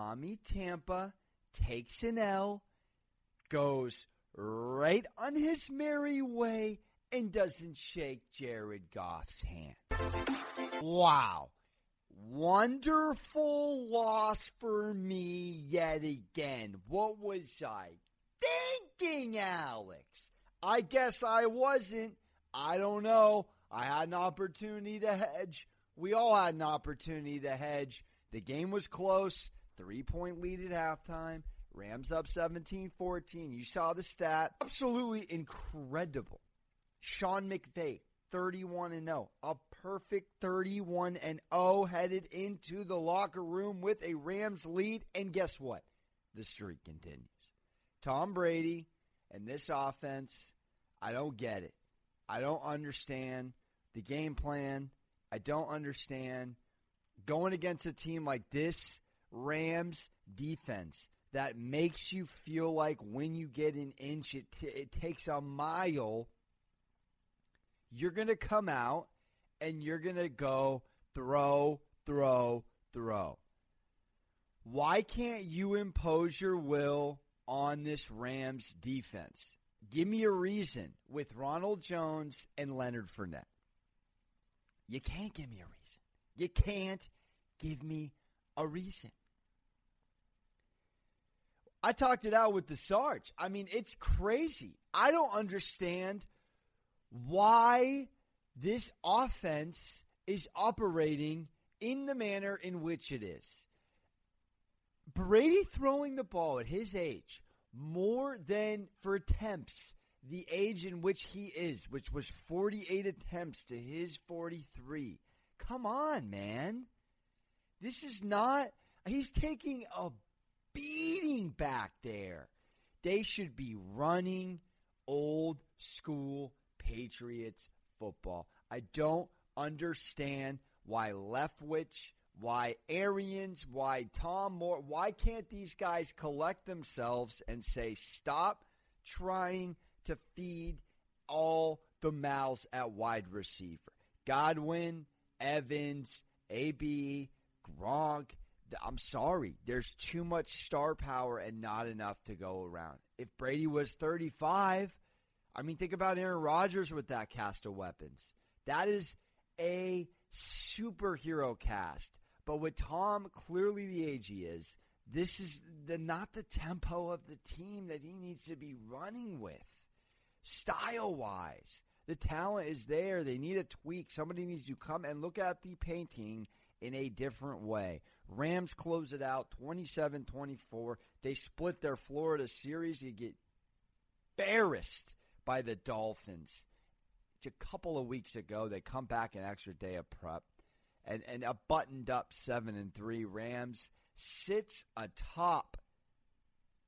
Tommy Tampa takes an L, goes right on his merry way, and doesn't shake Jared Goff's hand. Wow. Wonderful loss for me yet again. What was I thinking, Alex? I guess I wasn't. I don't know. I had an opportunity to hedge. We all had an opportunity to hedge. The game was close. Three point lead at halftime. Rams up 17 14. You saw the stat. Absolutely incredible. Sean McVay, 31 and 0. A perfect 31 and 0 headed into the locker room with a Rams lead. And guess what? The streak continues. Tom Brady and this offense, I don't get it. I don't understand the game plan. I don't understand going against a team like this Rams defense that makes you feel like when you get an inch, it, t- it takes a mile. You're going to come out and you're going to go throw, throw, throw. Why can't you impose your will on this Rams defense? Give me a reason with Ronald Jones and Leonard Fournette. You can't give me a reason. You can't give me a reason. I talked it out with the Sarge. I mean, it's crazy. I don't understand why this offense is operating in the manner in which it is. Brady throwing the ball at his age more than for attempts the age in which he is, which was 48 attempts to his 43. Come on, man. This is not, he's taking a beating back there. They should be running old school Patriots football. I don't understand why Leftwich, why Arians, why Tom Moore, why can't these guys collect themselves and say, stop trying to feed all the mouths at wide receiver? Godwin, Evans, AB, Gronk, I'm sorry. There's too much star power and not enough to go around. If Brady was 35, I mean, think about Aaron Rodgers with that cast of weapons. That is a superhero cast. But with Tom, clearly the age he is, this is the not the tempo of the team that he needs to be running with. Style wise, the talent is there. They need a tweak. Somebody needs to come and look at the painting in a different way. Rams close it out 27 24. They split their Florida series. They get embarrassed by the Dolphins. It's a couple of weeks ago. They come back an extra day of prep. And, and a buttoned up 7 and 3 Rams sits atop,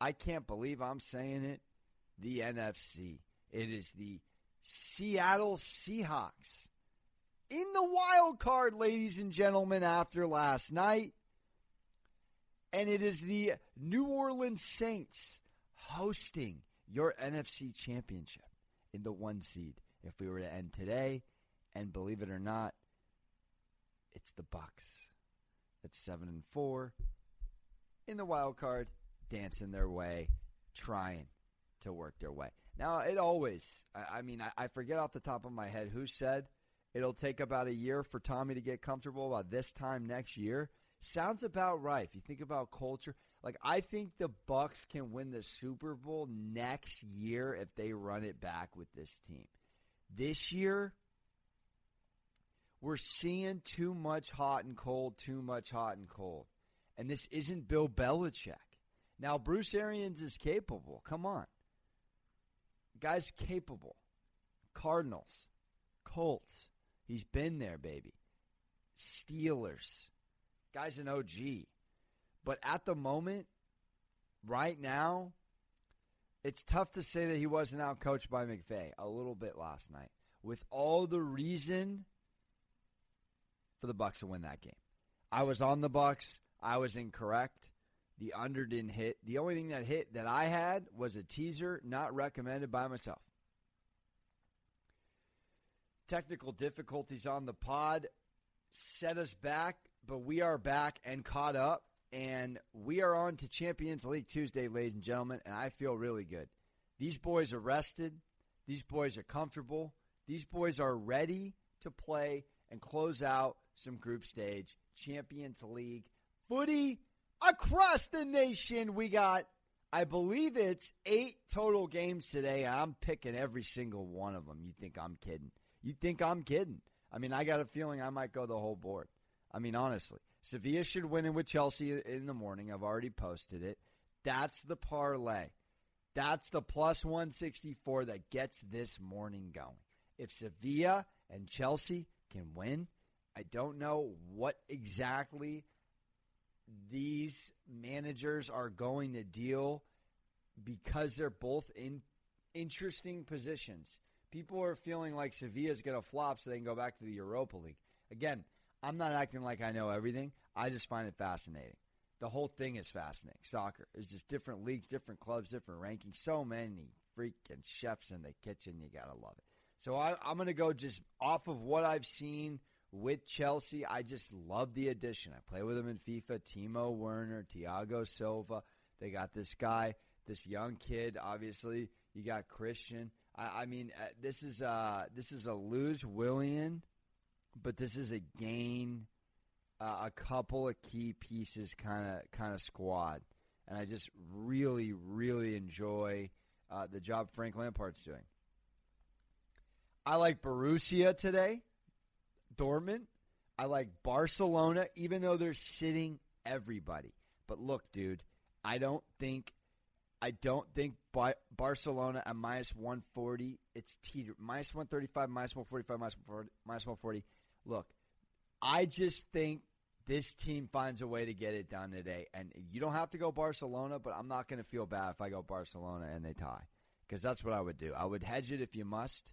I can't believe I'm saying it, the NFC. It is the Seattle Seahawks in the wild card, ladies and gentlemen, after last night. And it is the New Orleans Saints hosting your NFC championship in the one seed. If we were to end today, and believe it or not, it's the Bucks. That's seven and four in the wild card, dancing their way, trying to work their way. Now it always. I, I mean, I, I forget off the top of my head who said It'll take about a year for Tommy to get comfortable about this time next year. Sounds about right. If you think about culture, like I think the Bucks can win the Super Bowl next year if they run it back with this team. This year, we're seeing too much hot and cold, too much hot and cold. And this isn't Bill Belichick. Now, Bruce Arians is capable. Come on. Guy's capable. Cardinals, Colts, He's been there, baby. Steelers. Guy's an OG. But at the moment, right now, it's tough to say that he wasn't out coached by McVay a little bit last night. With all the reason for the Bucks to win that game. I was on the Bucks. I was incorrect. The under didn't hit. The only thing that hit that I had was a teaser not recommended by myself. Technical difficulties on the pod set us back, but we are back and caught up. and we are on to Champions League Tuesday, ladies and gentlemen, and I feel really good. These boys are rested. These boys are comfortable. These boys are ready to play and close out some group stage Champions League footy across the nation. We got, I believe it's eight total games today. I'm picking every single one of them. You think I'm kidding? You think I'm kidding? I mean, I got a feeling I might go the whole board. I mean, honestly, Sevilla should win in with Chelsea in the morning. I've already posted it. That's the parlay. That's the plus 164 that gets this morning going. If Sevilla and Chelsea can win, I don't know what exactly these managers are going to deal because they're both in interesting positions. People are feeling like Sevilla's going to flop so they can go back to the Europa League. Again, I'm not acting like I know everything. I just find it fascinating. The whole thing is fascinating. Soccer is just different leagues, different clubs, different rankings. So many freaking chefs in the kitchen. You got to love it. So I, I'm to go just off of what I've seen with Chelsea. I just love the addition. I play with them in FIFA. Timo Werner, Thiago Silva. They got this guy, this young kid. Obviously, you got Christian. I, I mean, uh, this is uh, this is a lose Willian, but this is a gain uh, a couple of key pieces kind of kind of squad, and I just really really enjoy uh, the job Frank Lampard's doing. I like Borussia today, Dortmund. I like Barcelona, even though they're sitting everybody. But look, dude, I don't think I don't think Barcelona at minus 140, it's teeter. Minus 135, minus 145, minus 140, minus 140. Look, I just think this team finds a way to get it done today. And you don't have to go Barcelona, but I'm not going to feel bad if I go Barcelona and they tie. Because that's what I would do. I would hedge it if you must,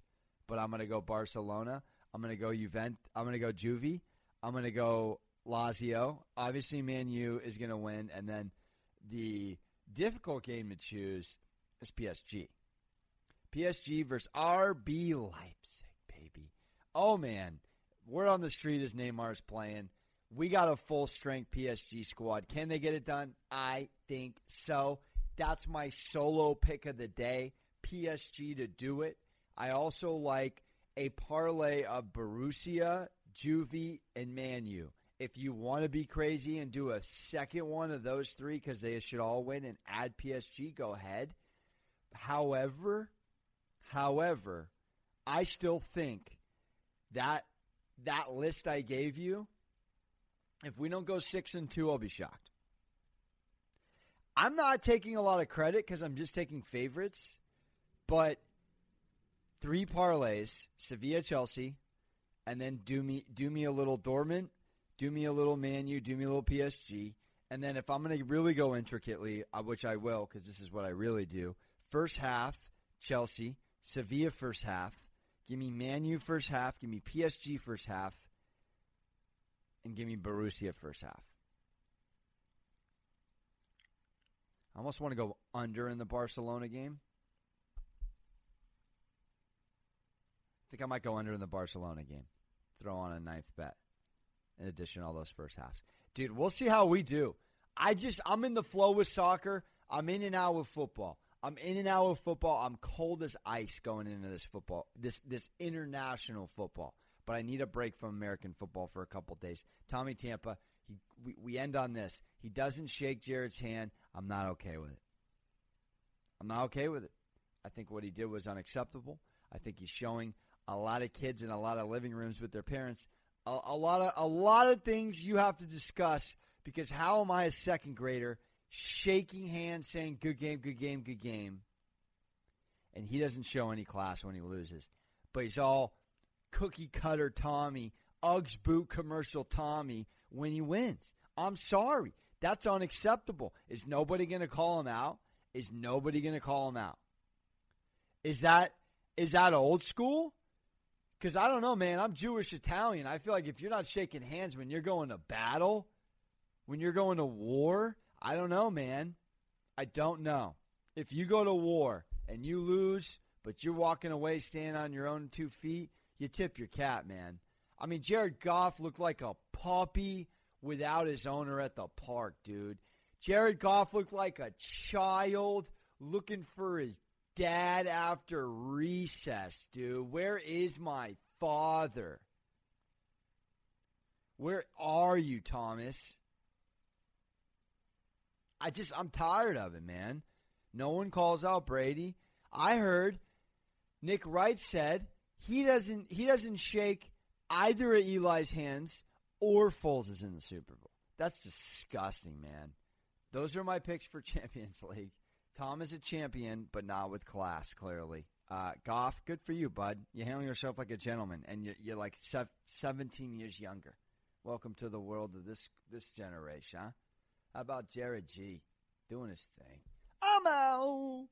but I'm going to go Barcelona. I'm going to go Juvent. I'm going to go Juvie. I'm going to go Lazio. Obviously, Man U is going to win. And then the difficult game to choose is PSG. PSG versus RB Leipzig, baby. Oh, man. Word on the street is Neymar's playing. We got a full strength PSG squad. Can they get it done? I think so. That's my solo pick of the day. PSG to do it. I also like a parlay of Borussia, Juvie, and Man U. If you want to be crazy and do a second one of those three because they should all win and add PSG, go ahead. However, however, I still think that that list I gave you if we don't go six and two, I'll be shocked. I'm not taking a lot of credit because I'm just taking favorites, but three parlays: Sevilla, Chelsea, and then do me do me a little Dortmund, do me a little Man U, do me a little PSG, and then if I'm going to really go intricately, uh, which I will because this is what I really do. First half, Chelsea, Sevilla first half. Give me Man U first half. Give me PSG first half and give me Borussia first half. I almost want to go under in the Barcelona game. I think I might go under in the Barcelona game. Throw on a ninth bet. In addition to all those first halves. Dude, we'll see how we do. I just I'm in the flow with soccer. I'm in and out with football. I'm in and out of football. I'm cold as ice going into this football, this this international football but I need a break from American football for a couple days. Tommy Tampa, he, we, we end on this. He doesn't shake Jared's hand. I'm not okay with it. I'm not okay with it. I think what he did was unacceptable. I think he's showing a lot of kids in a lot of living rooms with their parents a, a lot of a lot of things you have to discuss because how am I a second grader shaking hands saying good game, good game, good game, and he doesn't show any class when he loses, but he's all cookie cutter Tommy, Uggs boot commercial Tommy when he wins. I'm sorry. That's unacceptable. Is nobody going to call him out? Is nobody going to call him out? Is that is that old school? Because I don't know, man. I'm Jewish Italian. I feel like if you're not shaking hands when you're going to battle, when you're going to war, I don't know, man. I don't know. If you go to war and you lose, but you're walking away standing on your own two feet, you tip your cap, man. I mean, Jared Goff looked like a puppy without his owner at the park, dude. Jared Goff looked like a child looking for his dad after recess, dude. Where is my father? Where are you, Thomas? I just, I'm tired of it, man. No one calls out Brady. I heard Nick Wright said he doesn't he doesn't shake either of Eli's hands or Foles is in the Super Bowl. That's disgusting, man. Those are my picks for Champions League. Tom is a champion, but not with class, clearly. Uh, Goff, good for you, bud. You handle yourself like a gentleman, and you're, you're like 17 years younger. Welcome to the world of this this generation, huh? How about Jared G doing his thing? I'm out.